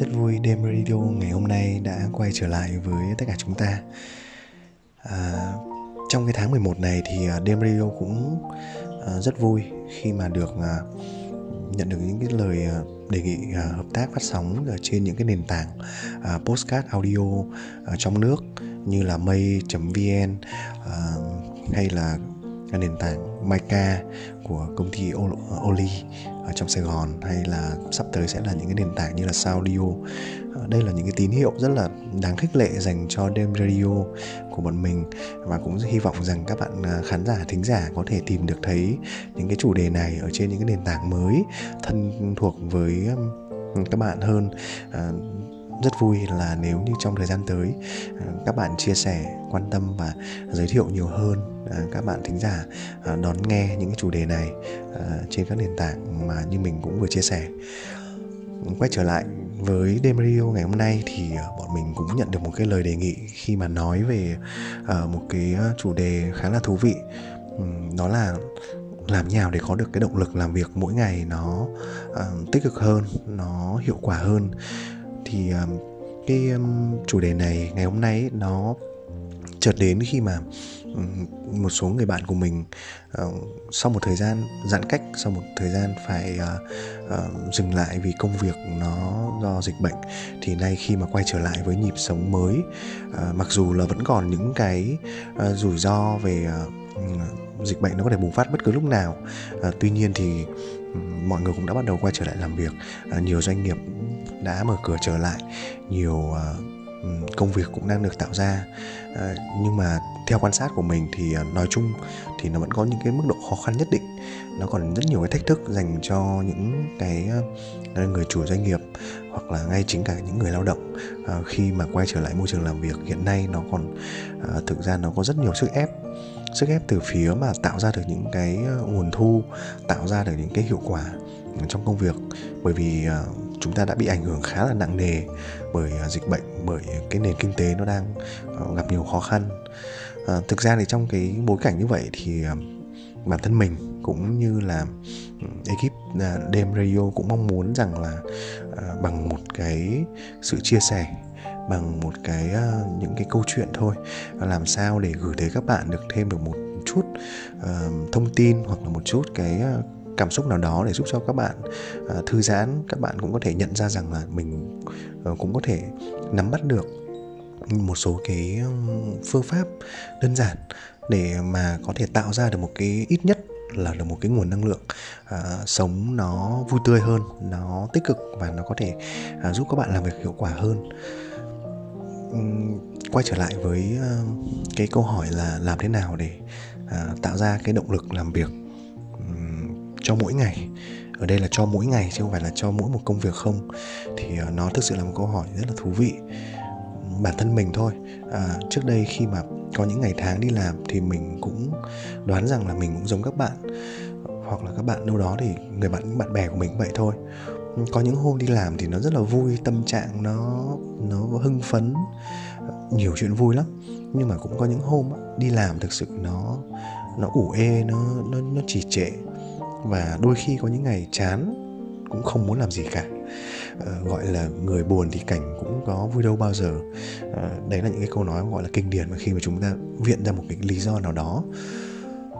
rất vui đêm radio ngày hôm nay đã quay trở lại với tất cả chúng ta. À, trong cái tháng 11 này thì à, đêm radio cũng à, rất vui khi mà được à, nhận được những cái lời đề nghị hợp tác phát sóng ở trên những cái nền tảng postcard audio trong nước như là mây.vn hay là nền tảng Mica của công ty Oli ở trong Sài Gòn hay là sắp tới sẽ là những cái nền tảng như là Saudio. Ờ, đây là những cái tín hiệu rất là đáng khích lệ dành cho đêm radio của bọn mình và cũng hy vọng rằng các bạn à, khán giả, thính giả có thể tìm được thấy những cái chủ đề này ở trên những cái nền tảng mới thân thuộc với các bạn hơn. Ờ, rất vui là nếu như trong thời gian tới ờ, các bạn chia sẻ, quan tâm và giới thiệu nhiều hơn À, các bạn thính giả à, đón nghe những cái chủ đề này à, trên các nền tảng mà như mình cũng vừa chia sẻ. Quay trở lại với đêm radio ngày hôm nay thì à, bọn mình cũng nhận được một cái lời đề nghị khi mà nói về à, một cái chủ đề khá là thú vị. Đó là làm nhào để có được cái động lực làm việc mỗi ngày nó à, tích cực hơn nó hiệu quả hơn. Thì cái chủ đề này ngày hôm nay nó chợt đến khi mà một số người bạn của mình uh, sau một thời gian giãn cách sau một thời gian phải uh, uh, dừng lại vì công việc nó do dịch bệnh thì nay khi mà quay trở lại với nhịp sống mới uh, mặc dù là vẫn còn những cái uh, rủi ro về uh, dịch bệnh nó có thể bùng phát bất cứ lúc nào uh, tuy nhiên thì ừ, mọi người cũng đã bắt đầu quay trở lại làm việc uh, nhiều doanh nghiệp đã mở cửa trở lại nhiều uh, công việc cũng đang được tạo ra. À, nhưng mà theo quan sát của mình thì ờ, nói chung thì nó vẫn có những cái mức độ khó khăn nhất định. Nó còn rất nhiều cái thách thức dành cho những cái ờ, người chủ doanh nghiệp hoặc là ngay chính cả những người lao động. À, khi mà quay trở lại môi trường làm việc hiện nay nó còn à, thực ra nó có rất nhiều sức ép. Sức ép từ phía mà tạo ra được những cái nguồn thu tạo ra được những cái hiệu quả ừ, trong công việc. Bởi vì chúng ta đã bị ảnh hưởng khá là nặng nề bởi à, dịch bệnh bởi cái nền kinh tế nó đang à, gặp nhiều khó khăn. À, thực ra thì trong cái bối cảnh như vậy thì à, bản thân mình cũng như là ừ, ekip đêm radio cũng mong muốn rằng là bằng một cái sự chia sẻ bằng một cái những cái câu chuyện thôi làm sao để gửi tới các bạn được thêm được một chút uh, thông tin hoặc là một chút cái uh, cảm xúc nào đó để giúp cho các bạn uh, thư giãn các bạn cũng có thể nhận ra rằng là mình uh, cũng có thể nắm bắt được một số cái phương pháp đơn giản để mà có thể tạo ra được một cái ít nhất là được một cái nguồn năng lượng à, sống nó vui tươi hơn nó tích cực và nó có thể à, giúp các bạn làm việc hiệu quả hơn. Quay trở lại với uh, cái câu hỏi là làm thế nào để à, tạo ra cái động lực làm việc? Cho mỗi ngày. Ở đây là cho mỗi ngày chứ không phải là cho mỗi một công việc không. Thì ờ, nó thực sự là một câu hỏi rất là thú vị. Bản thân mình thôi. À, trước đây khi mà có những ngày tháng đi làm thì mình cũng đoán rằng là mình cũng giống các bạn. Hoặc là các bạn đâu đó thì người bạn bạn bè của mình cũng vậy thôi. Có những hôm đi làm thì nó rất là vui tâm trạng nó nó hưng phấn. Nhiều chuyện vui lắm. Nhưng mà cũng có những hôm đi làm thực sự nó nó ủ ê nó nó nó trì trệ và đôi khi có những ngày chán cũng không muốn làm gì cả. Uh, gọi là người buồn thì cảnh cũng có vui đâu bao giờ. Uh, đấy là những cái câu nói gọi là kinh điển mà khi mà chúng ta viện ra một cái lý do nào đó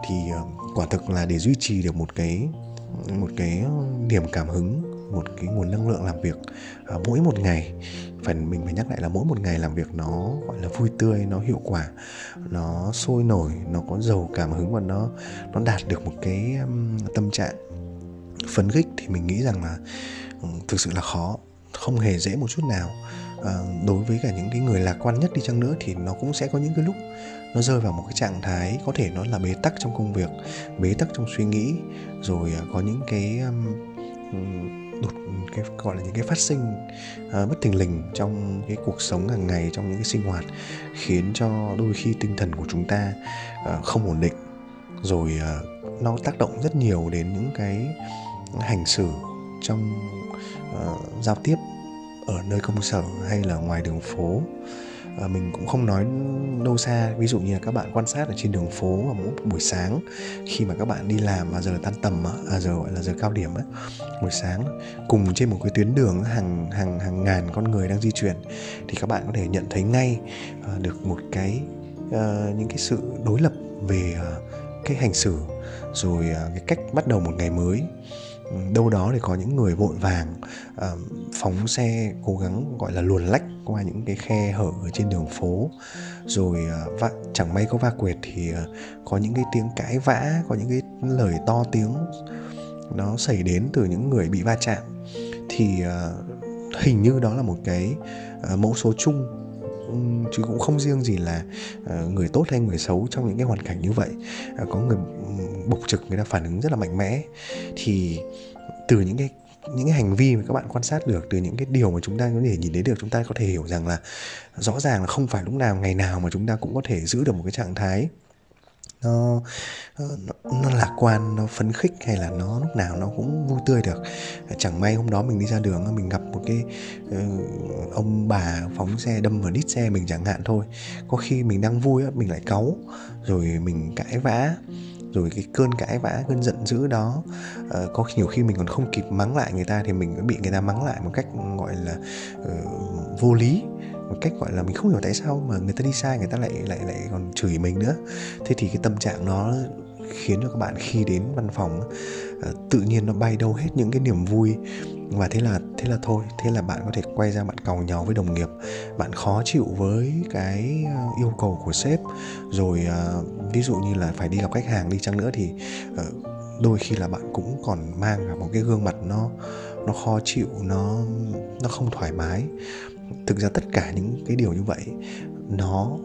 thì uh, quả thực là để duy trì được một cái một cái niềm cảm hứng một cái nguồn năng lượng làm việc à, mỗi một ngày. Phần mình phải nhắc lại là mỗi một ngày làm việc nó gọi là vui tươi nó hiệu quả nó sôi nổi nó có giàu cảm hứng và nó nó đạt được một cái um, tâm trạng phấn khích thì mình nghĩ rằng là um, thực sự là khó không hề dễ một chút nào. À, đối với cả những cái người lạc quan nhất đi chăng nữa thì nó cũng sẽ có những cái lúc nó rơi vào một cái trạng thái có thể nó là bế tắc trong công việc bế tắc trong suy nghĩ rồi à, có những cái um, đột cái gọi là những cái phát sinh uh, bất thình lình trong cái cuộc sống hàng ngày trong những cái sinh hoạt khiến cho đôi khi tinh thần của chúng ta uh, không ổn định. Rồi uh, nó tác động rất nhiều đến những cái hành xử trong uh, giao tiếp ở nơi công sở hay là ngoài đường phố à, mình cũng không nói đâu xa. Ví dụ như là các bạn quan sát ở trên đường phố vào mỗi buổi sáng khi mà các bạn đi làm và giờ là tan tầm à, giờ gọi là giờ cao điểm á buổi sáng cùng trên một cái tuyến đường hàng hàng hàng ngàn con người đang di chuyển thì các bạn có thể nhận thấy ngay à, được một cái à, những cái sự đối lập về à, cái hành xử rồi à, cái cách bắt đầu một ngày mới đâu đó thì có những người vội vàng uh, phóng xe cố gắng gọi là luồn lách qua những cái khe hở ở trên đường phố. Rồi ờ, uh, và chẳng may có va quệt thì uh, có những cái tiếng cãi vã có những cái lời to tiếng nó xảy đến từ những người bị va chạm. Thì uh, hình như đó là một cái uh, mẫu số chung chứ cũng không riêng gì là uh, người tốt hay người xấu trong những cái hoàn cảnh như vậy. Uh, có người bộc trực người ta phản ứng rất là mạnh mẽ. Thì từ những cái những cái hành vi mà các bạn quan sát được từ những cái điều mà chúng ta có thể nhìn thấy được chúng ta có thể hiểu rằng là rõ ràng là không phải lúc nào ngày nào mà chúng ta cũng có thể giữ được một cái trạng thái nó ờ, nó, nó lạc quan nó phấn khích hay là nó lúc nào nó cũng vui tươi được. Ờ, chẳng may hôm đó mình đi ra đường mình gặp một cái uh, ông bà phóng xe đâm vào đít xe mình chẳng hạn thôi. Có khi mình đang vui mình lại cáu rồi mình cãi vã rồi cái cơn cãi vã cơn giận dữ đó uh, có nhiều khi mình còn không kịp mắng lại người ta thì mình bị người ta mắng lại một cách gọi là uh, vô lý một cách, gọi là, mình không hiểu tại sao mà người ta đi sai, người ta lại lại lại còn chửi mình nữa. Thế thì cái tâm trạng nó khiến cho các bạn khi đến văn phòng ờ, tự nhiên nó bay đâu hết những cái niềm vui. Và thế là thế là thôi, thế là bạn có thể quay ra bạn càu nhau với đồng nghiệp. Bạn khó chịu với cái ờ, yêu cầu của sếp. Rồi ờ, ví dụ như là phải đi gặp khách hàng đi chăng nữa thì đôi khi là bạn cũng còn mang cả một cái gương mặt nó nó khó chịu, nó nó không thoải mái thực ra tất cả những cái điều như vậy nó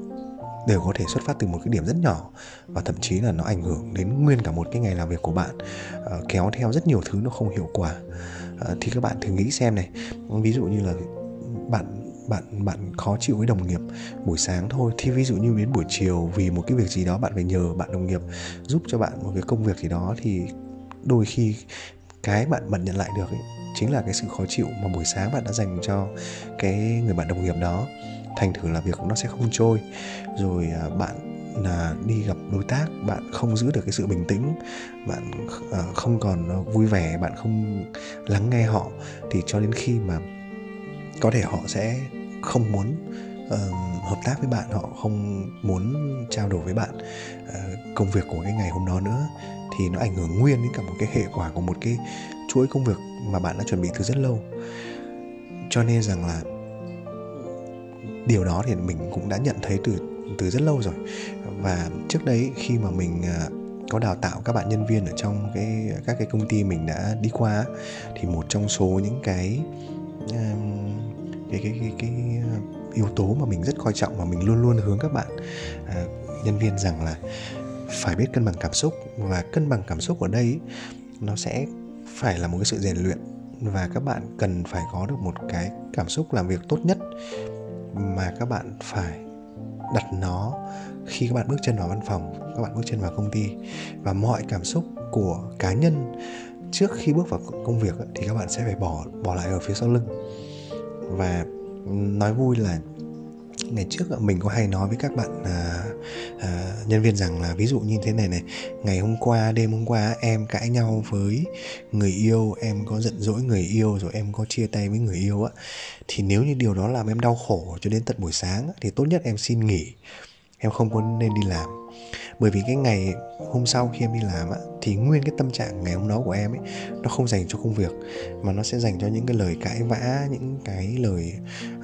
đều có thể xuất phát từ một cái điểm rất nhỏ và thậm chí là nó ảnh hưởng đến nguyên cả một cái ngày làm việc của bạn. Ờ, kéo theo rất nhiều thứ nó không hiệu quả. Ờ, thì các bạn thử nghĩ xem này ví dụ như là bạn bạn bạn khó chịu với đồng nghiệp buổi sáng thôi thì ví dụ như đến buổi chiều vì một cái việc gì đó bạn phải nhờ bạn đồng nghiệp giúp cho bạn một cái công việc gì đó thì đôi khi cái bạn bạn nhận lại được ấy, chính là cái sự khó chịu mà buổi sáng bạn đã dành cho cái người bạn đồng nghiệp đó. Thành thử là việc nó sẽ không trôi. Rồi à, bạn là đi gặp đối tác bạn không giữ được cái sự bình tĩnh bạn à, không còn vui vẻ bạn không lắng nghe họ thì cho đến khi mà có thể họ sẽ không muốn uh, hợp tác với bạn họ không muốn trao đổi với bạn uh, công việc của cái ngày hôm đó nữa thì nó ảnh hưởng nguyên đến cả một cái hệ quả của một cái chuỗi công việc mà bạn đã chuẩn bị từ rất lâu. Cho nên rằng là điều đó thì mình cũng đã nhận thấy từ từ rất lâu rồi. Và trước đấy khi mà mình à, có đào tạo các bạn nhân viên ở trong cái các cái công ty mình đã đi qua thì một trong số những cái cái cái cái, cái à, yếu tố mà mình rất coi trọng và mình luôn luôn hướng các bạn à, nhân viên rằng là phải biết cân bằng cảm xúc và cân bằng cảm xúc ở đây nó sẽ phải là một cái sự rèn luyện và các bạn cần phải có được một cái cảm xúc làm việc tốt nhất mà các bạn phải đặt nó khi các bạn bước chân vào văn phòng các bạn bước chân vào công ty. Và mọi cảm xúc của cá nhân trước khi bước vào công việc thì các bạn sẽ phải bỏ bỏ lại ở phía sau lưng. Và nói vui là ngày trước mình có hay nói với các bạn à, à, nhân viên rằng là ví dụ như thế này này ngày hôm qua đêm hôm qua em cãi nhau với người yêu em có giận dỗi người yêu rồi em có chia tay với người yêu á thì nếu như điều đó làm em đau khổ cho đến tận buổi sáng thì tốt nhất em xin nghỉ. Em không có nên đi làm. Bởi vì cái ngày hôm sau khi em đi làm á thì nguyên cái tâm trạng ngày hôm đó của em ấy nó không dành cho công việc mà nó sẽ dành cho những cái lời cãi vã những cái lời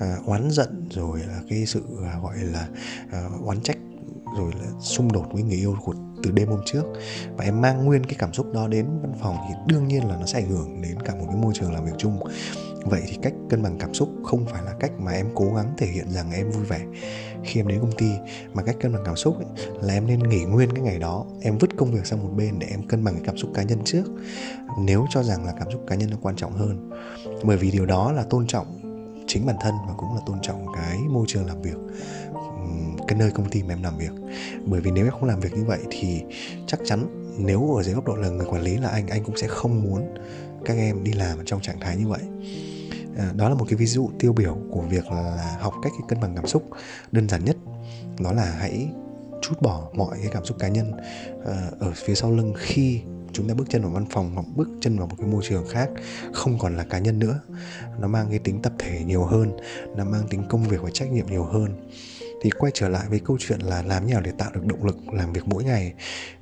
à, oán giận rồi là cái sự à, gọi là à, oán trách rồi là xung đột với người yêu của từ đêm hôm trước. Và em mang nguyên cái cảm xúc đó đến văn phòng thì đương nhiên là nó sẽ ảnh hưởng đến cả một cái môi trường làm việc chung. Vậy thì cách cân bằng cảm xúc không phải là cách mà em cố gắng thể hiện rằng em vui vẻ khi em đến công ty mà cách cân bằng cảm xúc ấy, là em nên nghỉ nguyên cái ngày đó em vứt công việc sang một bên để em cân bằng cái cảm xúc cá nhân trước nếu cho rằng là cảm xúc cá nhân nó quan trọng hơn. Bởi vì điều đó là tôn trọng chính bản thân và cũng là tôn trọng cái môi trường làm việc cái nơi công ty mà em làm việc. Bởi vì nếu em không làm việc như vậy thì chắc chắn nếu ở dưới góc độ là người quản lý là anh anh cũng sẽ không muốn các em đi làm trong trạng thái như vậy. À, đó là một cái ví dụ tiêu biểu của việc là học cách cân bằng cảm xúc đơn giản nhất. Đó là hãy chút bỏ mọi cái cảm xúc cá nhân ờ, ở phía sau lưng khi chúng ta bước chân vào văn phòng hoặc bước chân vào một cái môi trường khác không còn là cá nhân nữa. Nó mang cái tính tập thể nhiều hơn nó mang tính công việc và trách nhiệm nhiều hơn thì quay trở lại với câu chuyện là làm như nào để tạo được động lực làm việc mỗi ngày.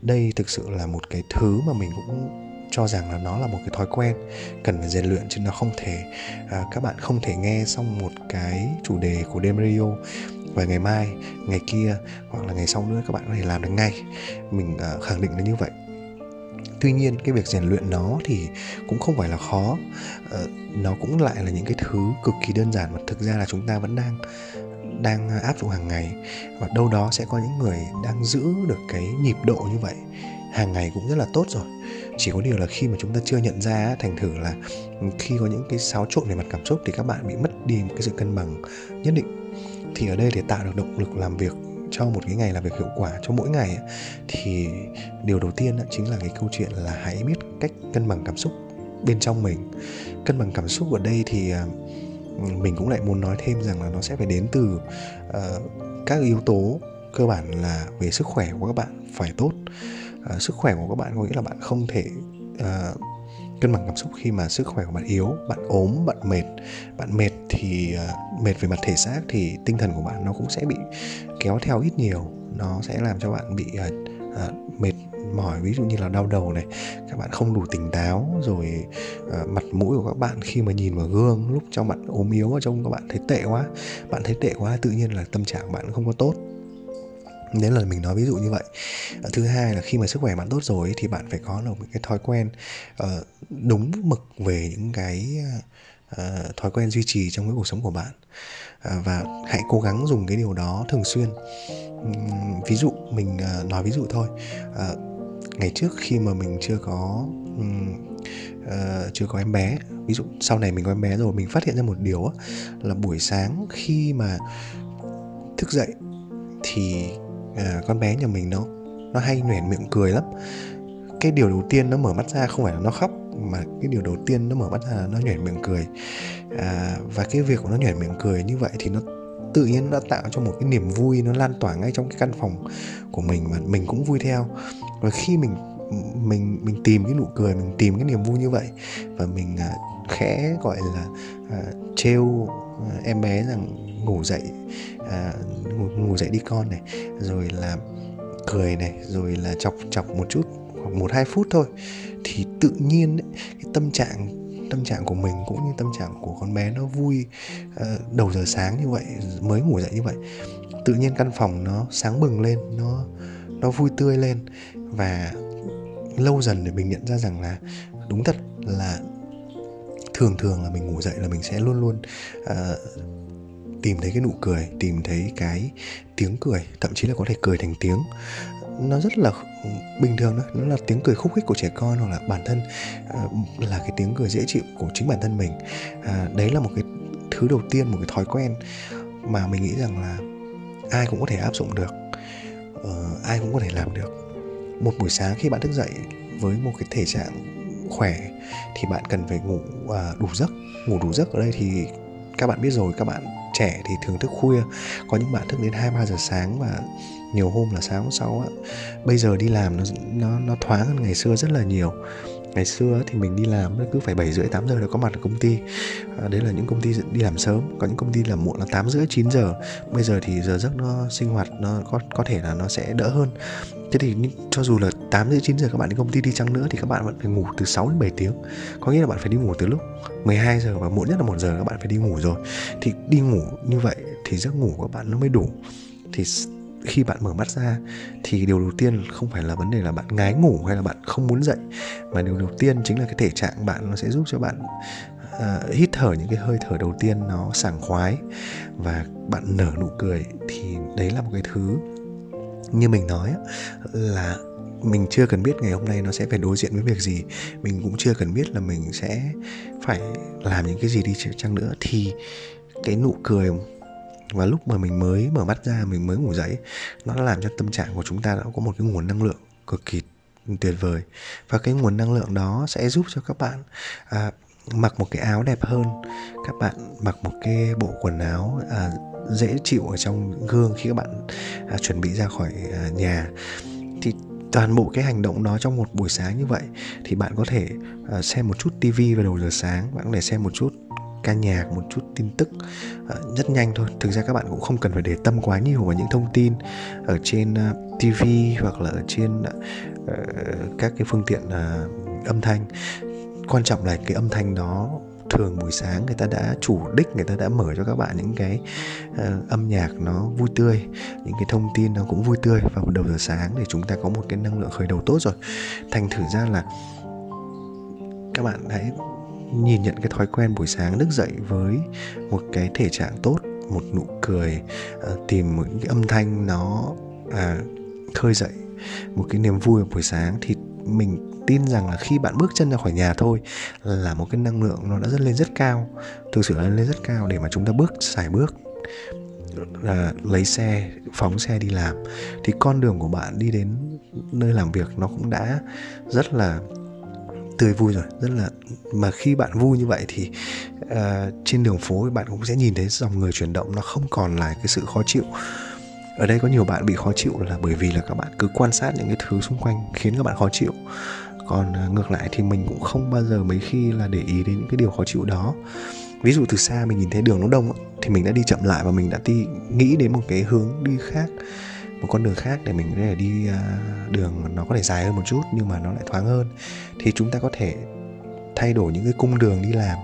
Đây thực sự là một cái thứ mà mình cũng cho rằng là nó là một cái thói quen cần phải rèn luyện chứ nó không thể. À, các bạn không thể nghe xong một cái chủ đề của Demario và ngày mai ngày kia hoặc là ngày sau nữa các bạn có thể làm được ngay. Mình à, khẳng định là như vậy. Tuy nhiên cái việc rèn luyện nó thì cũng không phải là khó. À, nó cũng lại là những cái thứ cực kỳ đơn giản mà thực ra là chúng ta vẫn đang đang áp dụng hàng ngày và đâu đó sẽ có những người đang giữ được cái nhịp độ như vậy. Hàng ngày cũng rất là tốt rồi. Chỉ có điều là khi mà chúng ta chưa nhận ra thành thử là khi có những cái xáo trộn về mặt cảm xúc thì các bạn bị mất đi một cái sự cân bằng nhất định. Thì ở đây để tạo được động lực làm việc cho một cái ngày làm việc hiệu quả cho mỗi ngày thì điều đầu tiên chính là cái câu chuyện là hãy biết cách cân bằng cảm xúc bên trong mình. Cân bằng cảm xúc ở đây thì à, mình cũng lại muốn nói thêm rằng là nó sẽ phải đến từ uh, các yếu tố cơ bản là về sức khỏe của các bạn phải tốt. Uh, sức khỏe của các bạn có nghĩa là bạn không thể uh, cân bằng cảm xúc khi mà sức khỏe của bạn yếu bạn ốm bạn mệt. Bạn mệt thì uh, mệt về mặt thể xác thì tinh thần của bạn nó cũng sẽ bị kéo theo ít nhiều. Nó sẽ làm cho bạn bị uh, uh, mệt mỏi ví dụ như là đau đầu này các bạn không đủ tỉnh táo rồi uh, mặt mũi của các bạn khi mà nhìn vào gương lúc trong bạn ốm yếu ở trong các bạn thấy tệ quá bạn thấy tệ quá tự nhiên là tâm trạng bạn không có tốt. Đấy là mình nói ví dụ như vậy. Ờ, thứ hai là khi mà sức khỏe bạn tốt rồi thì bạn phải có được một cái thói quen uh, đúng mực về những cái uh, thói quen duy trì trong cái cuộc sống của bạn. Uh, và hãy cố gắng dùng cái điều đó thường xuyên. Um, ví dụ mình uh, nói ví dụ thôi. Uh, ngày trước khi mà mình chưa có um, uh, chưa có em bé ví dụ sau này mình có em bé rồi mình phát hiện ra một điều là buổi sáng khi mà thức dậy thì uh, con bé nhà mình nó nó hay nhoẻn miệng cười lắm. Cái điều đầu tiên nó mở mắt ra không phải là nó khóc mà cái điều đầu tiên nó mở mắt ra là nó nhoẻn miệng cười. À, và cái việc của nó nhoẻn miệng cười như vậy thì nó tự nhiên nó tạo cho một cái niềm vui nó lan tỏa ngay trong cái căn phòng của mình và mình cũng vui theo và khi mình mình mình tìm cái nụ cười mình tìm cái niềm vui như vậy và mình à, khẽ gọi là à, trêu à, em bé rằng ngủ dậy à, ngủ, ngủ dậy đi con này rồi là cười này rồi là chọc chọc một chút khoảng một hai phút thôi thì tự nhiên ấy, cái tâm trạng tâm trạng của mình cũng như tâm trạng của con bé nó vui uh, đầu giờ sáng như vậy mới ngủ dậy như vậy. Tự nhiên căn phòng nó sáng bừng lên nó nó vui tươi lên và lâu dần để mình nhận ra rằng là đúng thật là thường thường là mình ngủ dậy là mình sẽ luôn luôn uh, tìm thấy cái nụ cười tìm thấy cái tiếng cười thậm chí là có thể cười thành tiếng. Nó rất là bình thường đó nó là tiếng cười khúc khích của trẻ con hoặc là bản thân uh, là cái tiếng cười dễ chịu của chính bản thân mình. Uh, đấy là một cái thứ đầu tiên một cái thói quen mà mình nghĩ rằng là ai cũng có thể áp dụng được uh, ai cũng có thể làm được một buổi sáng khi bạn thức dậy với một cái thể trạng khỏe thì bạn cần phải ngủ à, đủ giấc. Ngủ đủ giấc ở đây thì các bạn biết rồi các bạn trẻ thì thường thức khuya. Có những bạn thức đến hai ba giờ sáng và nhiều hôm là sáng hôm sau á. Bây giờ đi làm nó nó nó thoáng hơn ngày xưa rất là nhiều ngày xưa thì mình đi làm cứ phải bảy rưỡi tám giờ là có mặt ở công ty. À, đấy là những công ty đi làm sớm. Có những công ty làm muộn là tám rưỡi chín giờ. Bây giờ thì giờ giấc nó sinh hoạt nó có có thể là nó sẽ đỡ hơn. Thế thì cho dù là 8 rưỡi 9 giờ các bạn đến công ty đi chăng nữa thì các bạn vẫn phải ngủ từ 6 đến 7 tiếng. Có nghĩa là bạn phải đi ngủ từ lúc 12 giờ và muộn nhất là một giờ các bạn phải đi ngủ rồi. Thì đi ngủ như vậy thì giấc ngủ của bạn nó mới đủ. Thì khi bạn mở mắt ra thì điều đầu tiên không phải là vấn đề là bạn ngái ngủ hay là bạn không muốn dậy mà điều đầu tiên chính là cái thể trạng bạn nó sẽ giúp cho bạn uh, hít thở những cái hơi thở đầu tiên nó sảng khoái và bạn nở nụ cười. Thì đấy là một cái thứ như mình nói là mình chưa cần biết ngày hôm nay nó sẽ phải đối diện với việc gì. Mình cũng chưa cần biết là mình sẽ phải làm những cái gì đi chăng nữa. Thì cái nụ cười và lúc mà mình mới mở mắt ra mình mới ngủ dậy nó đã làm cho tâm trạng của chúng ta đã có một cái nguồn năng lượng cực kỳ tuyệt vời. Và cái nguồn năng lượng đó sẽ giúp cho các bạn à, mặc một cái áo đẹp hơn các bạn mặc một cái bộ quần áo à, dễ chịu ở trong gương khi các bạn à, chuẩn bị ra khỏi à, nhà. Thì toàn bộ cái hành động đó trong một buổi sáng như vậy thì bạn có thể uh, xem một chút tivi vào đầu giờ sáng bạn có thể xem một chút ca nhạc một chút tin tức uh, rất nhanh thôi. Thực ra các bạn cũng không cần phải để tâm quá nhiều vào những thông tin ở trên ờ, uh, tv hoặc là ở trên uh, các cái phương tiện uh, âm thanh. Quan trọng là cái âm thanh đó thường buổi sáng người ta đã chủ đích người ta đã mở cho các bạn những cái uh, âm nhạc nó vui tươi những cái thông tin nó cũng vui tươi. Vào đầu giờ sáng để chúng ta có một cái năng lượng khởi đầu tốt rồi. Thành thử ra là các bạn hãy nhìn nhận cái thói quen buổi sáng thức dậy với một cái thể trạng tốt một nụ cười ờ, tìm một cái âm thanh nó à, khơi dậy một cái niềm vui vào buổi sáng thì mình tin rằng là khi bạn bước chân ra khỏi nhà thôi là một cái năng lượng nó đã rất lên rất cao thực sự là lên rất cao để mà chúng ta bước xài bước là lấy xe phóng xe đi làm. Thì con đường của bạn đi đến nơi làm việc nó cũng đã rất là tươi vui rồi rất là mà khi bạn vui như vậy thì uh, trên đường phố bạn cũng sẽ nhìn thấy dòng người chuyển động nó không còn là cái sự khó chịu. Ở đây có nhiều bạn bị khó chịu là bởi vì là các bạn cứ quan sát những cái thứ xung quanh khiến các bạn khó chịu. Còn ờ, ngược lại thì mình cũng không bao giờ mấy khi là để ý đến những cái điều khó chịu đó. Ví dụ từ xa mình nhìn thấy đường nó đông thì mình đã đi chậm lại và mình đã đi nghĩ đến một cái hướng đi khác một con đường khác để mình có thể đi ờ, đường nó có thể dài hơn một chút nhưng mà nó lại thoáng hơn thì chúng ta có thể thay đổi những cái cung đường đi làm.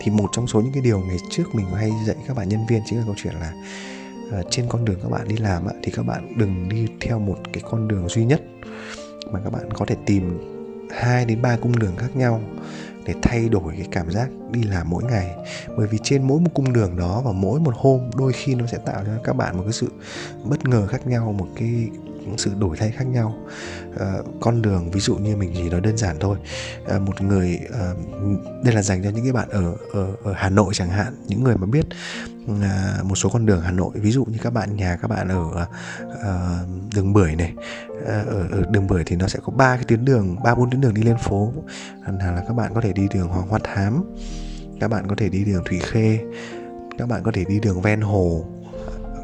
Thì một trong số những cái điều ngày trước mình hay dạy các bạn nhân viên chính là câu chuyện là uh, trên con đường các bạn đi làm thì các bạn đừng đi theo một cái con đường duy nhất mà các bạn có thể tìm hai đến ba cung đường khác nhau để thay đổi cái cảm giác đi làm mỗi ngày. Bởi vì trên mỗi một cung đường đó và mỗi một hôm đôi khi nó sẽ tạo cho các bạn một cái sự bất ngờ khác nhau một cái sự đổi thay khác nhau. À, con đường ví dụ như mình chỉ nói đơn giản thôi. À, một người à, đây là dành cho những cái bạn ở ở ở Hà Nội chẳng hạn những người mà biết à, một số con đường Hà Nội. Ví dụ như các bạn nhà các bạn ở à, đường Bưởi này à, ở, ở đường Bưởi thì nó sẽ có ba cái tuyến đường ba bốn tuyến đường đi lên phố. Là các bạn có thể đi đường Hoàng Hoa Thám các bạn có thể đi đường Thủy Khê các bạn có thể đi đường ven hồ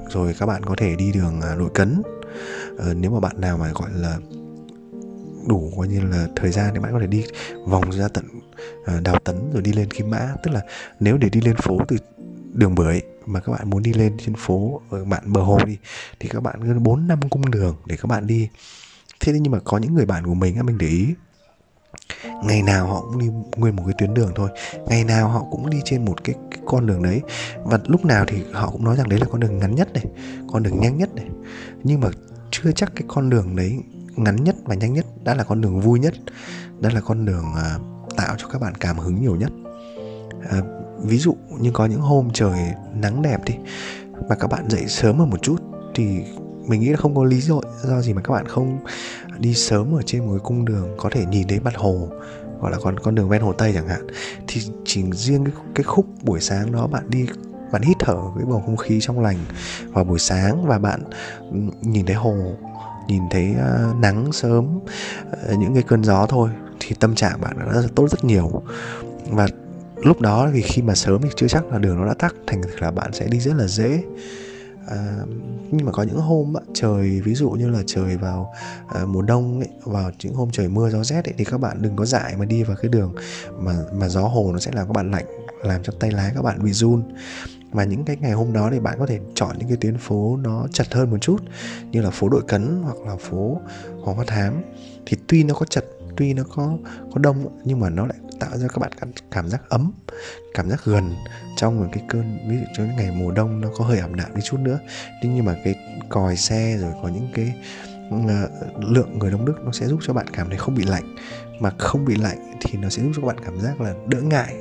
rồi các bạn có thể đi đường à, nội cấn uh, nếu mà bạn nào mà gọi là đủ coi như là thời gian thì bạn có thể đi vòng ra tận uh, đào tấn rồi đi lên kim mã. Tức là nếu để đi lên phố từ đường bưởi mà các bạn muốn đi lên trên phố ở bạn bờ hồ đi thì các bạn gần bốn năm cung đường để các bạn đi. Thế nhưng mà có những người bạn của mình á mình để ý ngày nào họ cũng đi nguyên một cái tuyến đường thôi. Ngày nào họ cũng đi trên một cái, cái con đường đấy. Và lúc nào thì họ cũng nói rằng đấy là con đường ngắn nhất này con đường nhanh nhất này. Nhưng mà chưa chắc cái con đường đấy ngắn nhất và nhanh nhất đã là con đường vui nhất đó là con đường à, tạo cho các bạn cảm hứng nhiều nhất. À, ví dụ như có những hôm trời nắng đẹp đi mà các bạn dậy sớm hơn một chút thì mình nghĩ là không có lý do do gì mà các bạn không đi sớm ở trên một cái cung đường có thể nhìn thấy mặt hồ gọi là con con đường ven hồ tây chẳng hạn thì chỉ riêng cái, cái khúc buổi sáng đó bạn đi bạn hít thở cái bầu không khí trong lành vào buổi sáng và bạn ừ, nhìn thấy hồ nhìn thấy uh, nắng sớm uh, những cái cơn gió thôi thì tâm trạng bạn đã rất tốt rất nhiều. Và lúc đó thì khi mà sớm thì chưa chắc là đường nó đã tắc thành là bạn sẽ đi rất là dễ à, nhưng mà có những hôm á, trời ví dụ như là trời vào à, mùa đông ấy, vào những hôm trời mưa gió rét ấy, thì các bạn đừng có dại mà đi vào cái đường mà mà gió hồ nó sẽ làm các bạn lạnh làm cho tay lái các bạn bị run. Và những cái ngày hôm đó thì bạn có thể chọn những cái tuyến phố nó chật hơn một chút như là phố đội cấn hoặc là phố hoàng hoa thám. Thì tuy nó có chật tuy nó có có đông nhưng mà nó lại tạo ra các bạn cảm cảm giác ấm cảm giác gần trong một cái cơn ví dụ cho những ngày mùa đông nó có hơi ẩm đạm đi chút nữa. Nhưng mà cái còi xe rồi có những cái uh, lượng người đông đức nó sẽ giúp cho bạn cảm thấy không bị lạnh. Mà không bị lạnh thì nó sẽ giúp cho bạn cảm giác là đỡ ngại.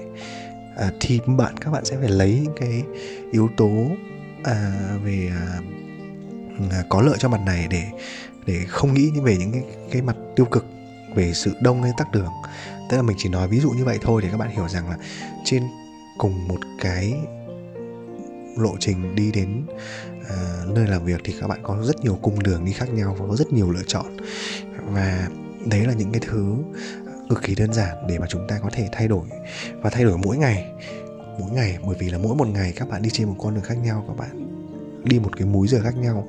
À, thì bạn các bạn sẽ phải lấy những cái yếu tố à, về à, à, có lợi cho mặt này để để không nghĩ về những cái cái mặt tiêu cực về sự đông hay tắc đường tức là mình chỉ nói ví dụ như vậy thôi để các bạn hiểu rằng là trên cùng một cái lộ trình đi đến uh, nơi làm việc thì các bạn có rất nhiều cung đường đi khác nhau và có rất nhiều lựa chọn. Và đấy là những cái thứ cực kỳ đơn giản để mà chúng ta có thể thay đổi và thay đổi mỗi ngày. Mỗi ngày bởi vì là mỗi một ngày các bạn đi trên một con đường khác nhau các bạn đi một cái múi giờ khác nhau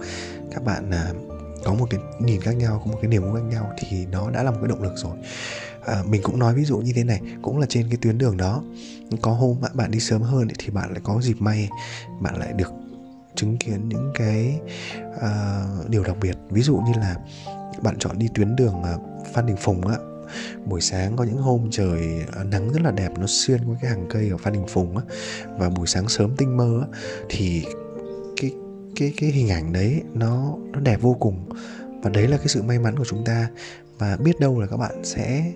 các bạn uh, có một cái nhìn khác nhau có một cái niềm vui khác nhau thì nó đã là một cái động lực rồi à, mình cũng nói ví dụ như thế này cũng là trên cái tuyến đường đó. Có hôm bạn, bạn đi sớm hơn thì bạn lại có dịp may bạn lại được chứng kiến những cái uh, điều đặc biệt. Ví dụ như là bạn chọn đi tuyến đường à, Phan Đình Phùng á buổi sáng có những hôm trời à, nắng rất là đẹp nó xuyên qua cái hàng cây ở Phan Đình Phùng á và buổi sáng sớm tinh mơ á thì cái cái cái hình ảnh đấy nó nó đẹp vô cùng. Và đấy là cái sự may mắn của chúng ta. Và biết đâu là các bạn sẽ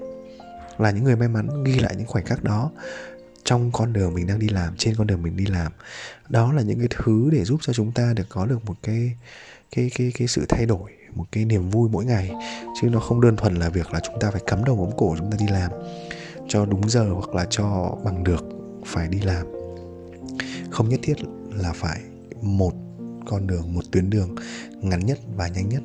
là những người may mắn ghi lại những khoảnh khắc đó trong con đường mình đang đi làm trên con đường mình đi làm. Đó là những cái thứ để giúp cho chúng ta được có được một cái cái cái cái sự thay đổi một cái niềm vui mỗi ngày. Chứ nó không đơn thuần là việc là chúng ta phải cắm đầu bấm cổ chúng ta đi làm cho đúng giờ hoặc là cho bằng được phải đi làm. Không nhất thiết là phải một con đường một tuyến đường ngắn nhất và nhanh nhất.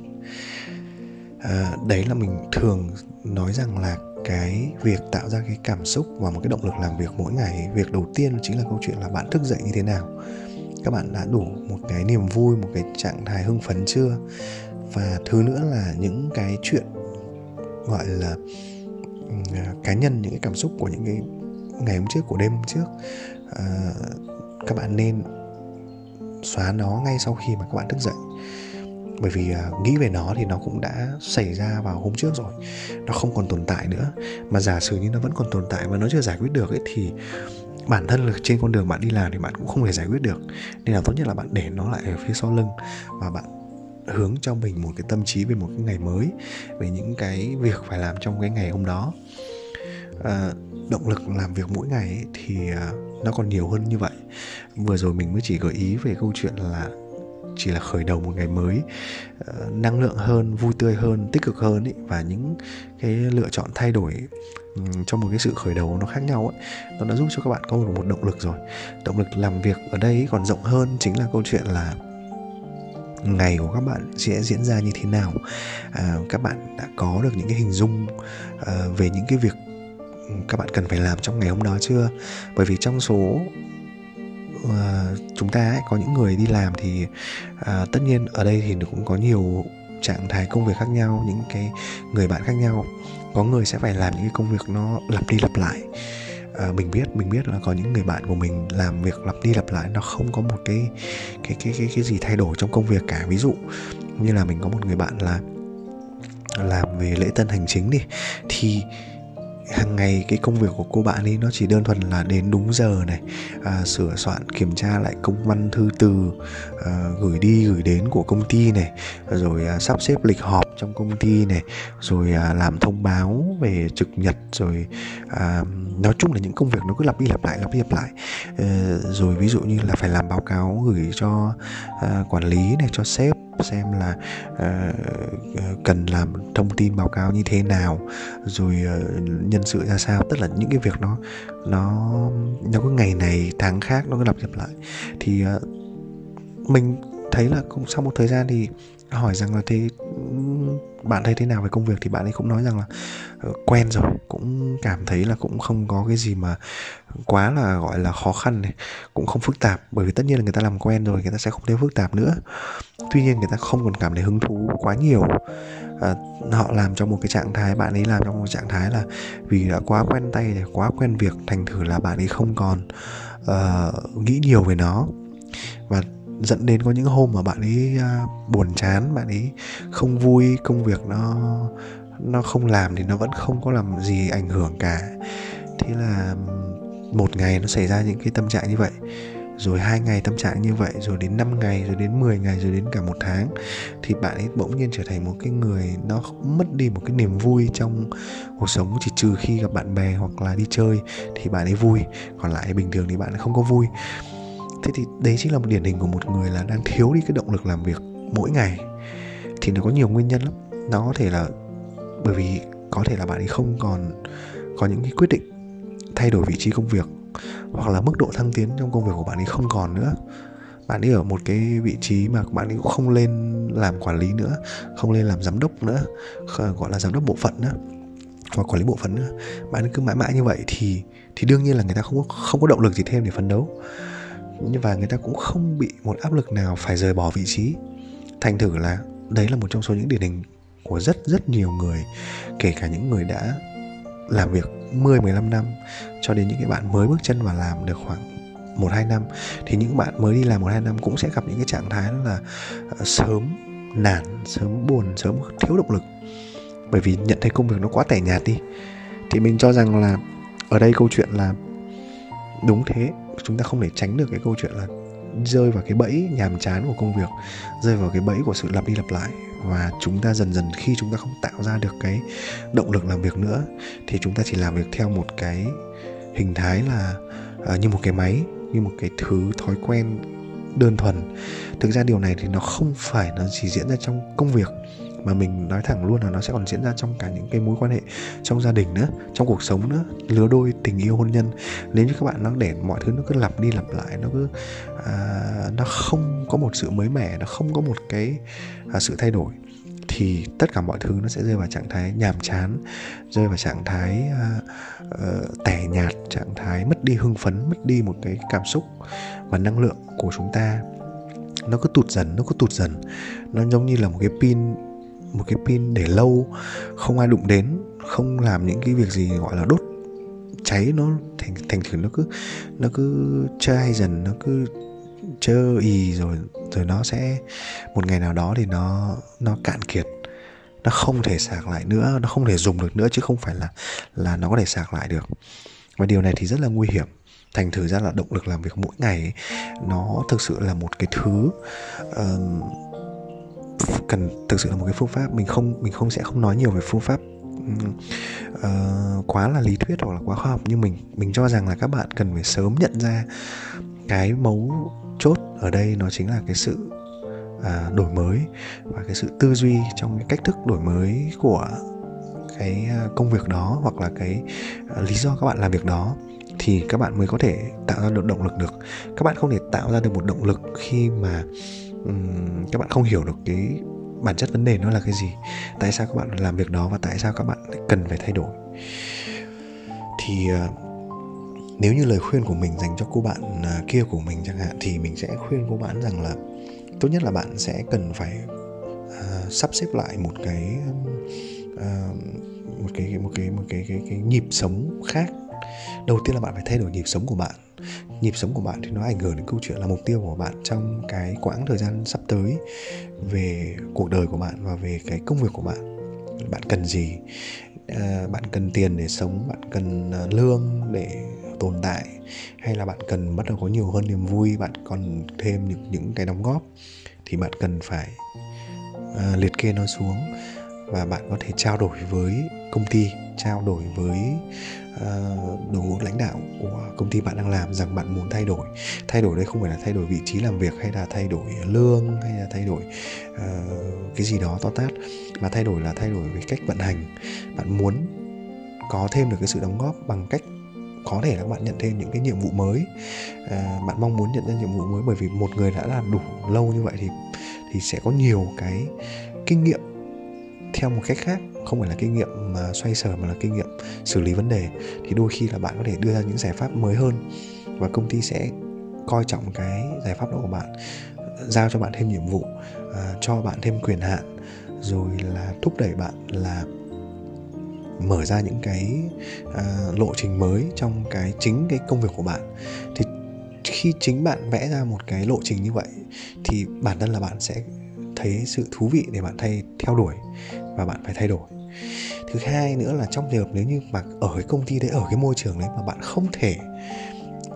À, đấy là mình thường nói rằng là cái việc tạo ra cái cảm xúc và một cái động lực làm việc mỗi ngày việc đầu tiên chính là câu chuyện là bạn thức dậy như thế nào. Các bạn đã đủ một cái niềm vui một cái trạng thái hưng phấn chưa? Và thứ nữa là những cái chuyện gọi là à, cá nhân những cái cảm xúc của những cái ngày hôm trước của đêm hôm trước à, các bạn nên xóa nó ngay sau khi mà các bạn thức dậy bởi vì à, nghĩ về nó thì nó cũng đã xảy ra vào hôm trước rồi. Nó không còn tồn tại nữa. Mà giả sử như nó vẫn còn tồn tại và nó chưa giải quyết được ấy thì bản thân là trên con đường bạn đi làm thì bạn cũng không thể giải quyết được. Nên là tốt nhất là bạn để nó lại ở phía sau lưng và bạn hướng cho mình một cái tâm trí về một cái ngày mới về những cái việc phải làm trong cái ngày hôm đó. À, động lực làm việc mỗi ngày ấy, thì à, nó còn nhiều hơn như vậy. Vừa rồi mình mới chỉ gợi ý về câu chuyện là chỉ là khởi đầu một ngày mới uh, năng lượng hơn vui tươi hơn tích cực hơn ý, và những cái lựa chọn thay đổi um, trong một cái sự khởi đầu nó khác nhau ấy, nó đã giúp cho các bạn có được một động lực rồi. Động lực làm việc ở đây còn rộng hơn chính là câu chuyện là ngày của các bạn sẽ diễn ra như thế nào. À, các bạn đã có được những cái hình dung à, về những cái việc các bạn cần phải làm trong ngày hôm đó chưa? Bởi vì trong số uh, chúng ta ấy, có những người đi làm thì uh, tất nhiên ở đây thì cũng có nhiều trạng thái công việc khác nhau những cái người bạn khác nhau. Có người sẽ phải làm những cái công việc nó lặp đi lặp lại. À, mình biết mình biết là có những người bạn của mình làm việc lặp đi lặp lại nó không có một cái cái cái cái cái gì thay đổi trong công việc cả. Ví dụ như là mình có một người bạn là làm về lễ tân hành chính đi thì hàng ngày cái công việc của cô bạn ấy nó chỉ đơn thuần là đến đúng giờ này à, sửa soạn kiểm tra lại công văn thư từ à, gửi đi gửi đến của công ty này rồi à, sắp xếp lịch họp trong công ty này rồi à, làm thông báo về trực nhật rồi à, nói chung là những công việc nó cứ lặp đi lặp lại lặp đi lặp lại. À, rồi ví dụ như là phải làm báo cáo gửi cho à, quản lý này cho sếp xem là uh, cần làm thông tin báo cáo như thế nào rồi uh, nhân sự ra sao. Tất là những cái việc nó nó nó cứ ngày này tháng khác nó cứ lặp lặp lại. Thì uh, mình thấy là cũng sau một thời gian thì hỏi rằng là thế bạn thấy thế nào về công việc? Thì bạn ấy cũng nói rằng là ờ, quen rồi cũng cảm thấy là cũng không có cái gì mà quá là gọi là khó khăn này cũng không phức tạp bởi vì tất nhiên là người ta làm quen rồi người ta sẽ không thấy phức tạp nữa. Tuy nhiên người ta không còn cảm thấy hứng thú quá nhiều. À, họ làm trong một cái trạng thái bạn ấy làm trong một trạng thái là vì đã quá quen tay rồi quá quen việc thành thử là bạn ấy không còn uh, nghĩ nhiều về nó. Và dẫn đến có những hôm mà bạn ấy uh, buồn chán bạn ấy không vui công việc nó nó không làm thì nó vẫn không có làm gì ảnh hưởng cả. Thế là một ngày nó xảy ra những cái tâm trạng như vậy rồi hai ngày tâm trạng như vậy rồi đến 5 ngày rồi đến 10 ngày rồi đến cả một tháng thì bạn ấy bỗng nhiên trở thành một cái người nó mất đi một cái niềm vui trong cuộc sống. Chỉ trừ khi gặp bạn bè hoặc là đi chơi thì bạn ấy vui còn lại bình thường thì bạn ấy không có vui thế thì đấy chính là một điển hình của một người là đang thiếu đi cái động lực làm việc mỗi ngày. Thì nó có nhiều nguyên nhân lắm. Nó có thể là bởi vì có thể là bạn ấy không còn có những cái quyết định thay đổi vị trí công việc hoặc là mức độ thăng tiến trong công việc của bạn ấy không còn nữa. Bạn ấy ở một cái vị trí mà bạn ấy cũng không lên làm quản lý nữa, không lên làm giám đốc nữa gọi là giám đốc bộ phận nữa, hoặc quản lý bộ phận nữa. Bạn ấy cứ mãi mãi như vậy thì thì đương nhiên là người ta không có không có động lực gì thêm để phấn đấu và người ta cũng không bị một áp lực nào phải rời bỏ vị trí. Thành thử là đấy là một trong số những điển hình của rất rất nhiều người, kể cả những người đã làm việc 10 15 năm, cho đến những cái bạn mới bước chân vào làm được khoảng một, hai năm. Thì những bạn mới đi làm một, hai năm cũng sẽ gặp những cái trạng thái đó là ờ, sớm nản, sớm buồn, sớm thiếu động lực. Bởi vì nhận thấy công việc nó quá tẻ nhạt đi. Thì mình cho rằng là ở đây câu chuyện là đúng thế chúng ta không thể tránh được cái câu chuyện là rơi vào cái bẫy nhàm chán của công việc rơi vào cái bẫy của sự lặp đi lặp lại. Và chúng ta dần dần khi chúng ta không tạo ra được cái động lực làm việc nữa thì chúng ta chỉ làm việc theo một cái hình thái là uh, như một cái máy như một cái thứ thói quen đơn thuần. Thực ra điều này thì nó không phải nó chỉ diễn ra trong công việc mà mình nói thẳng luôn là nó sẽ còn diễn ra trong cả những cái mối quan hệ trong gia đình nữa trong cuộc sống nữa lứa đôi tình yêu hôn nhân. Nếu như các bạn đang để mọi thứ nó cứ lặp đi lặp lại nó cứ à, nó không có một sự mới mẻ nó không có một cái à, sự thay đổi thì tất cả mọi thứ nó sẽ rơi vào trạng thái nhàm chán rơi vào trạng thái uh, uh, tẻ nhạt trạng thái mất đi hưng phấn mất đi một cái cảm xúc và năng lượng của chúng ta. Nó cứ tụt dần nó cứ tụt dần. Nó giống như là một cái pin một cái pin để lâu không ai đụng đến không làm những cái việc gì gọi là đốt cháy nó thành thành thử nó cứ nó cứ chai dần nó cứ chơ ì rồi rồi nó sẽ một ngày nào đó thì nó nó cạn kiệt. Nó không thể sạc lại nữa nó không thể dùng được nữa chứ không phải là là nó có thể sạc lại được. Và điều này thì rất là nguy hiểm. Thành thử ra là động lực làm việc mỗi ngày ấy, nó thực sự là một cái thứ uh, cần thực sự là một cái phương pháp mình không mình không sẽ không nói nhiều về phương pháp uh, quá là lý thuyết hoặc là quá khoa học. Nhưng mình mình cho rằng là các bạn cần phải sớm nhận ra cái mấu chốt ở đây nó chính là cái sự uh, đổi mới và cái sự tư duy trong cái cách thức đổi mới của cái à, công việc đó hoặc là cái à, lý do các bạn làm việc đó thì các bạn mới có thể tạo ra được động lực được. Các bạn không thể tạo ra được một động lực khi mà um, các bạn không hiểu được cái bản chất vấn đề nó là cái gì tại sao các bạn làm việc đó và tại sao các bạn cần phải thay đổi. Thì uh, nếu như lời khuyên của mình dành cho cô bạn uh, kia của mình chẳng hạn thì mình sẽ khuyên cô bạn rằng là tốt nhất là bạn sẽ cần phải uh, sắp xếp lại một cái uh, một cái một cái một cái cái, cái nhịp sống khác đầu tiên là bạn phải thay đổi nhịp sống của bạn. Nhịp sống của bạn thì nó ảnh hưởng đến câu chuyện là mục tiêu của bạn trong cái quãng thời gian sắp tới về cuộc đời của bạn và về cái công việc của bạn. Bạn cần gì? À, bạn cần tiền để sống bạn cần à, lương để tồn tại hay là bạn cần bắt đầu có nhiều hơn niềm vui bạn còn thêm những những cái đóng góp thì bạn cần phải uh, liệt kê nó xuống và bạn có thể trao đổi với công ty trao đổi với uh, đội ngũ lãnh đạo của công ty bạn đang làm rằng bạn muốn thay đổi. Thay đổi đây không phải là thay đổi vị trí làm việc hay là thay đổi lương hay là thay đổi uh, cái gì đó to tát mà thay đổi là thay đổi về cách vận hành. Bạn muốn có thêm được cái sự đóng góp bằng cách có thể là các bạn nhận thêm những cái nhiệm vụ mới. À, bạn mong muốn nhận ra nhiệm vụ mới bởi vì một người đã làm đủ lâu như vậy thì thì sẽ có nhiều cái kinh nghiệm theo một cách khác không phải là kinh nghiệm mà xoay sở mà là kinh nghiệm xử lý vấn đề thì đôi khi là bạn có thể đưa ra những giải pháp mới hơn và công ty sẽ coi trọng cái giải pháp đó của bạn giao cho bạn thêm nhiệm vụ à, cho bạn thêm quyền hạn rồi là thúc đẩy bạn là mở ra những cái uh, lộ trình mới trong cái chính cái công việc của bạn. Thì khi chính bạn vẽ ra một cái lộ trình như vậy thì bản thân là bạn sẽ thấy sự thú vị để bạn thay theo đuổi và bạn phải thay đổi. Thứ hai nữa là trong trường hợp nếu như mà ở cái công ty đấy ở cái môi trường đấy mà bạn không thể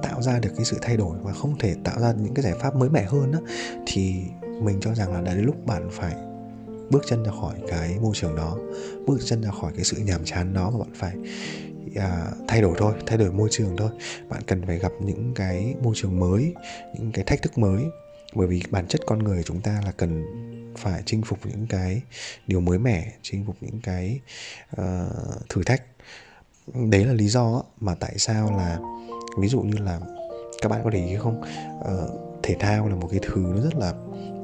tạo ra được cái sự thay đổi và không thể tạo ra những cái giải pháp mới mẻ hơn đó, thì mình cho rằng là đã đến lúc bạn phải bước chân ra khỏi cái môi trường đó bước chân ra khỏi cái sự nhàm chán đó mà bạn phải à, thay đổi thôi thay đổi môi trường thôi. Bạn cần phải gặp những cái môi trường mới những cái thách thức mới. Bởi vì bản chất con người chúng ta là cần phải chinh phục những cái điều mới mẻ chinh phục những cái uh, thử thách. Đấy là lý do mà tại sao là ví dụ như là các bạn có để ý không? Uh, thể thao là một cái thứ nó rất là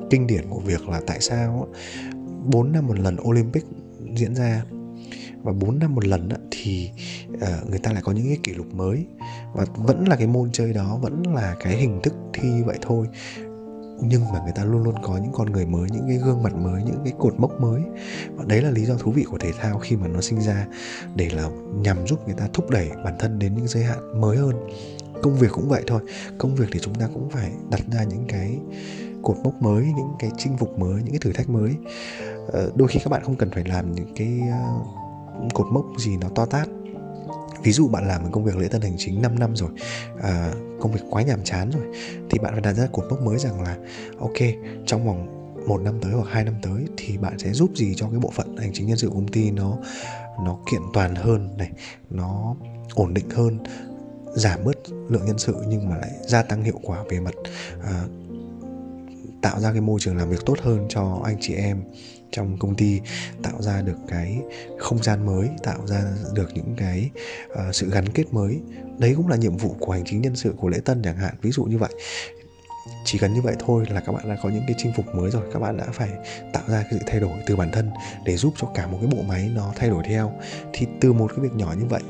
kinh điển của việc là tại sao 4 năm một lần Olympic diễn ra và 4 năm một lần thì ờ, người ta lại có những cái kỷ lục mới. Và vẫn là cái môn chơi đó vẫn là cái hình thức thi vậy thôi nhưng mà người ta luôn luôn có những con người mới, những cái gương mặt mới, những cái cột mốc mới. Và đấy là lý do thú vị của thể thao khi mà nó sinh ra, để là nhằm giúp người ta thúc đẩy bản thân đến những giới hạn mới hơn. Công việc cũng vậy thôi, công việc thì chúng ta cũng phải đặt ra những cái cột mốc mới, những cái chinh phục mới, những cái thử thách mới. Ờ, đôi khi các bạn không cần phải làm những cái ờ, cột mốc gì nó to tát ví dụ bạn làm một công việc lễ tân hành chính 5 năm rồi à, công việc quá nhàm chán rồi thì bạn phải đặt ra cột mốc mới rằng là ok trong vòng một năm tới hoặc hai năm tới thì bạn sẽ giúp gì cho cái bộ phận hành chính nhân sự của công ty nó nó kiện toàn hơn này nó ổn định hơn giảm bớt lượng nhân sự nhưng mà lại gia tăng hiệu quả về mặt à, tạo ra cái môi trường làm việc tốt hơn cho anh chị em trong công ty tạo ra được cái không gian mới tạo ra được những cái uh, sự gắn kết mới. Đấy cũng là nhiệm vụ của hành chính nhân sự của lễ tân chẳng hạn ví dụ như vậy. Chỉ cần như vậy thôi là các bạn đã có những cái chinh phục mới rồi các bạn đã phải tạo ra cái sự thay đổi từ bản thân để giúp cho cả một cái bộ máy nó thay đổi theo. Thì từ một cái việc nhỏ như vậy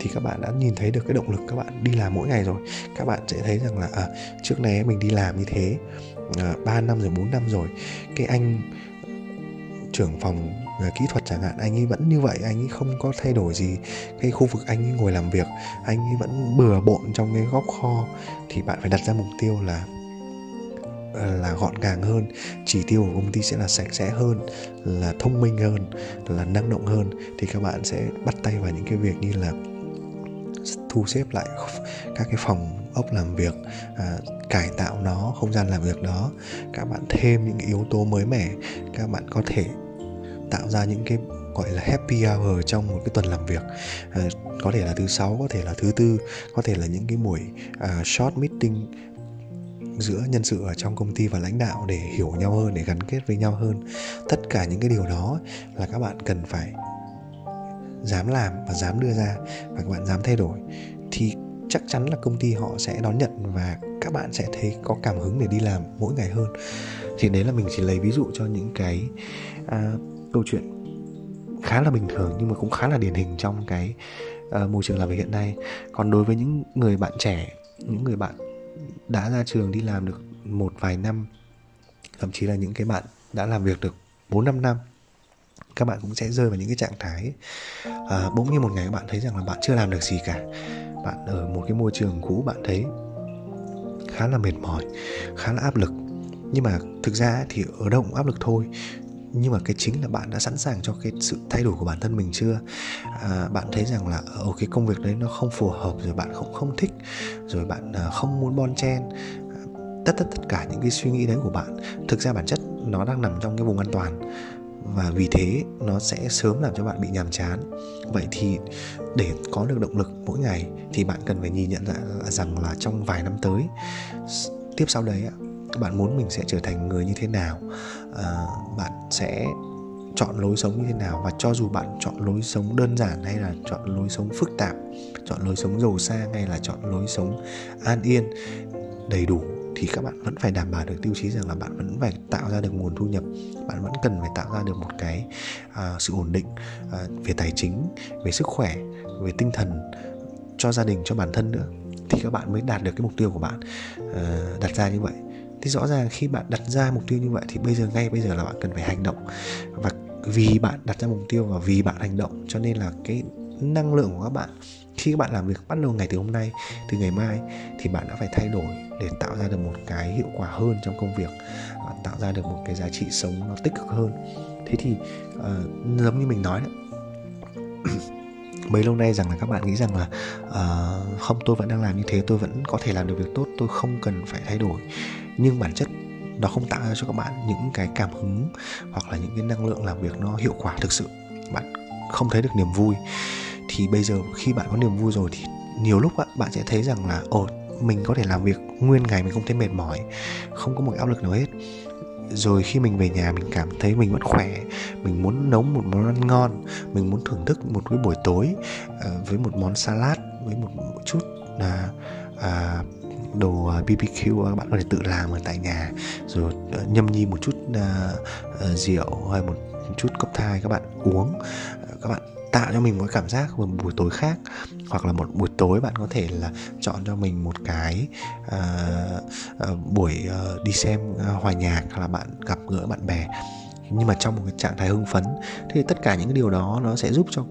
thì các bạn đã nhìn thấy được cái động lực các bạn đi làm mỗi ngày rồi. Các bạn sẽ thấy rằng là à, trước này mình đi làm như thế à, 3 năm rồi 4 năm rồi cái anh trưởng phòng à, kỹ thuật chẳng hạn anh ấy vẫn như vậy anh ấy không có thay đổi gì cái khu vực anh ấy ngồi làm việc anh ấy vẫn bừa bộn trong cái góc kho. Thì bạn phải đặt ra mục tiêu là à, là gọn gàng hơn chỉ tiêu của công ty sẽ là sạch sẽ hơn là thông minh hơn là năng động hơn. Thì các bạn sẽ bắt tay vào những cái việc như là thu xếp lại các cái phòng ốc làm việc à, cải tạo nó không gian làm việc đó. Các bạn thêm những yếu tố mới mẻ các bạn có thể tạo ra những cái gọi là happy hour trong một cái tuần làm việc. À, có thể là thứ sáu có thể là thứ tư có thể là những cái buổi uh, short meeting giữa nhân sự ở trong công ty và lãnh đạo để hiểu nhau hơn để gắn kết với nhau hơn. Tất cả những cái điều đó là các bạn cần phải dám làm và dám đưa ra và các bạn dám thay đổi thì chắc chắn là công ty họ sẽ đón nhận và các bạn sẽ thấy có cảm hứng để đi làm mỗi ngày hơn. Thì đấy là mình chỉ lấy ví dụ cho những cái uh, câu chuyện khá là bình thường nhưng mà cũng khá là điển hình trong cái uh, môi trường làm việc hiện nay. Còn đối với những người bạn trẻ những người bạn đã ra trường đi làm được một vài năm thậm chí là những cái bạn đã làm việc được 4 năm năm các bạn cũng sẽ rơi vào những cái trạng thái à, bỗng nhiên một ngày các bạn thấy rằng là bạn chưa làm được gì cả. Bạn ở một cái môi trường cũ bạn thấy khá là mệt mỏi khá là áp lực. Nhưng mà thực ra thì ở đâu cũng áp lực thôi nhưng mà cái chính là bạn đã sẵn sàng cho cái sự thay đổi của bản thân mình chưa? À, bạn thấy rằng là ờ, ở cái công việc đấy nó không phù hợp rồi bạn không không thích rồi bạn à, không muốn bon chen ờ, tất tất tất cả những cái suy nghĩ đấy của bạn thực ra bản chất nó đang nằm trong cái vùng an toàn. Và vì thế nó sẽ sớm làm cho bạn bị nhàm chán. Vậy thì để có được động lực mỗi ngày thì bạn cần phải nhìn nhận ra rằng là trong vài năm tới tiếp sau đấy bạn muốn mình sẽ trở thành người như thế nào? À, bạn sẽ chọn lối sống như thế nào? Và cho dù bạn chọn lối sống đơn giản hay là chọn lối sống phức tạp chọn lối sống giàu sang hay là chọn lối sống an yên đầy đủ thì các bạn vẫn phải đảm bảo được tiêu chí rằng là bạn vẫn phải tạo ra được nguồn thu nhập. Bạn vẫn cần phải tạo ra được một cái uh, sự ổn định uh, về tài chính về sức khỏe về tinh thần cho gia đình cho bản thân nữa thì các bạn mới đạt được cái mục tiêu của bạn. Uh, đặt ra như vậy thì rõ ràng khi bạn đặt ra mục tiêu như vậy thì bây giờ ngay bây giờ là bạn cần phải hành động. Và vì bạn đặt ra mục tiêu và vì bạn hành động cho nên là cái năng lượng của các bạn khi các bạn làm việc bắt đầu ngày từ hôm nay từ ngày mai thì bạn đã phải thay đổi để tạo ra được một cái hiệu quả hơn trong công việc tạo ra được một cái giá trị sống nó tích cực hơn. Thế thì uh, giống như mình nói đấy mấy lâu nay rằng là các bạn nghĩ rằng là uh, không tôi vẫn đang làm như thế tôi vẫn có thể làm được việc tốt tôi không cần phải thay đổi nhưng bản chất nó không tạo ra cho các bạn những cái cảm hứng hoặc là những cái năng lượng làm việc nó hiệu quả thực sự. Bạn không thấy được niềm vui. Thì bây giờ khi bạn có niềm vui rồi thì nhiều lúc á, bạn sẽ thấy rằng là ồ mình có thể làm việc nguyên ngày mình không thấy mệt mỏi không có một áp lực nào hết. Rồi khi mình về nhà mình cảm thấy mình vẫn khỏe mình muốn nấu một món ăn ngon mình muốn thưởng thức một cái buổi tối uh, với một món salad với một, một chút là uh, đồ à, BBQ các à, bạn có thể tự làm ở tại nhà. Rồi ờ, nhâm nhi một chút uh, rượu hay một chút cốc thai các bạn uống. Ờ, các bạn tạo cho mình một cảm giác một buổi tối khác. Hoặc là một buổi tối bạn có thể là chọn cho mình một cái uh, uh, buổi uh, đi xem uh, hòa nhạc hoặc là bạn gặp gỡ bạn bè. Nhưng mà trong một cái trạng thái hưng phấn thì tất cả những cái điều đó nó sẽ giúp cho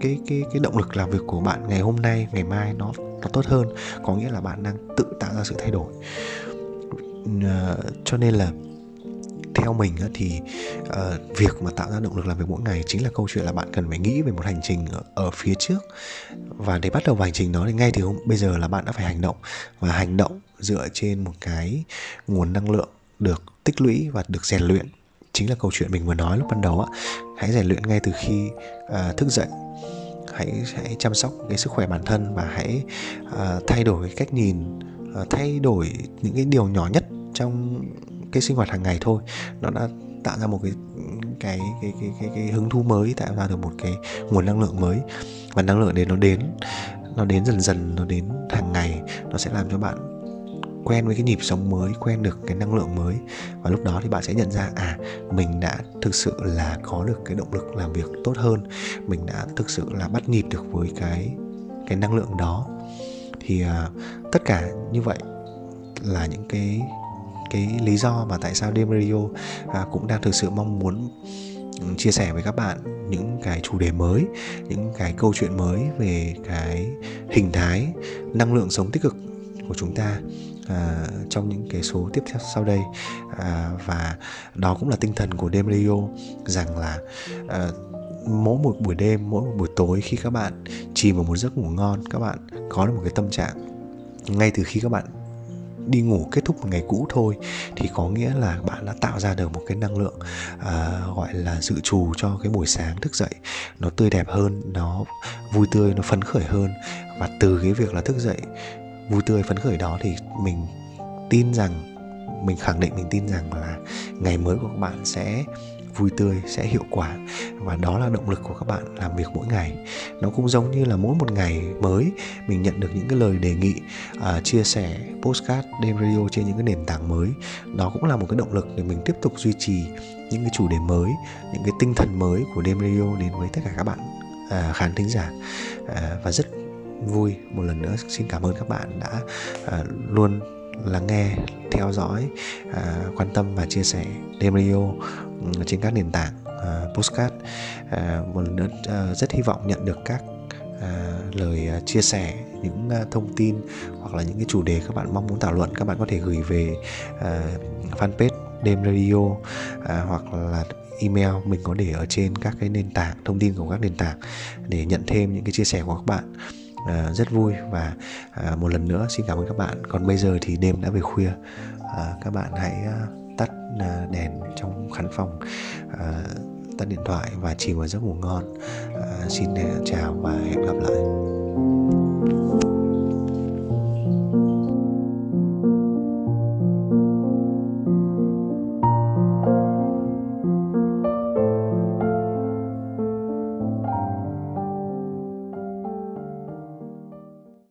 cái cái cái động lực làm việc của bạn ngày hôm nay ngày mai nó nó tốt hơn. Có nghĩa là bạn đang tự tạo ra sự thay đổi. Uh, cho nên là theo mình thì uh, việc mà tạo ra động lực làm việc mỗi ngày chính là câu chuyện là bạn cần phải nghĩ về một hành trình ở, ở phía trước. Và để bắt đầu hành trình đó thì ngay thì hôm bây giờ là bạn đã phải hành động. Và hành động dựa trên một cái nguồn năng lượng được tích lũy và được rèn luyện. Chính là câu chuyện mình vừa nói lúc ban đầu á hãy rèn luyện ngay từ khi uh, thức dậy. Hãy hãy chăm sóc cái sức khỏe bản thân và hãy uh, thay đổi cái cách nhìn uh, thay đổi những cái điều nhỏ nhất trong cái sinh hoạt hàng ngày thôi. Nó đã tạo ra một cái cái cái cái cái, cái hứng thú mới tạo ra được một cái nguồn năng lượng mới. Và năng lượng đấy nó đến nó đến dần dần nó đến hàng ngày. Nó sẽ làm cho bạn quen với cái nhịp sống mới quen được cái năng lượng mới. Và lúc đó thì bạn sẽ nhận ra à mình đã thực sự là có được cái động lực làm việc tốt hơn. Mình đã thực sự là bắt nhịp được với cái cái năng lượng đó. Thì uh, tất cả như vậy là những cái cái lý do mà tại sao Đêm Radio à, cũng đang thực sự mong muốn ừ, chia sẻ với các bạn những cái chủ đề mới những cái câu chuyện mới về cái hình thái năng lượng sống tích cực của chúng ta à, trong những cái số tiếp theo sau đây. À, và đó cũng là tinh thần của đêm radio rằng là à, mỗi một buổi đêm mỗi một buổi tối khi các bạn chìm vào một giấc ngủ ngon các bạn có được một cái tâm trạng. Ngay từ khi các bạn đi ngủ kết thúc một ngày cũ thôi thì có nghĩa là bạn đã tạo ra được một cái năng lượng à, gọi là dự trù cho cái buổi sáng thức dậy. Nó tươi đẹp hơn nó vui tươi nó phấn khởi hơn. Và từ cái việc là thức dậy vui tươi phấn khởi đó thì mình tin rằng mình khẳng định mình tin rằng là ngày mới của các bạn sẽ vui tươi sẽ hiệu quả. Và đó là động lực của các bạn làm việc mỗi ngày. Nó cũng giống như là mỗi một ngày mới mình nhận được những cái lời đề nghị uh, chia sẻ postcard đêm radio trên những cái nền tảng mới. Đó cũng là một cái động lực để mình tiếp tục duy trì những cái chủ đề mới những cái tinh thần mới của đêm radio đến với tất cả các bạn uh, khán thính giả. Uh, và rất vui. Một lần nữa xin cảm ơn các bạn đã uh, luôn lắng nghe theo dõi uh, quan tâm và chia sẻ đêm radio ừ, trên các nền tảng à, uh, postcard uh, một lần nữa uh, rất hy vọng nhận được các uh, lời uh, chia sẻ những uh, thông tin hoặc là những cái chủ đề các bạn mong muốn thảo luận các bạn có thể gửi về uh, fanpage đêm radio uh, hoặc là email. Mình có để ở trên các cái nền tảng thông tin của các nền tảng để nhận thêm những cái chia sẻ của các bạn à, rất vui. Và à, một lần nữa xin cảm ơn các bạn. Còn bây giờ thì đêm đã về khuya. À, các bạn hãy à, tắt à, đèn trong khán phòng à, tắt điện thoại và chìm vào giấc ngủ ngon. À, xin à, chào và hẹn gặp lại.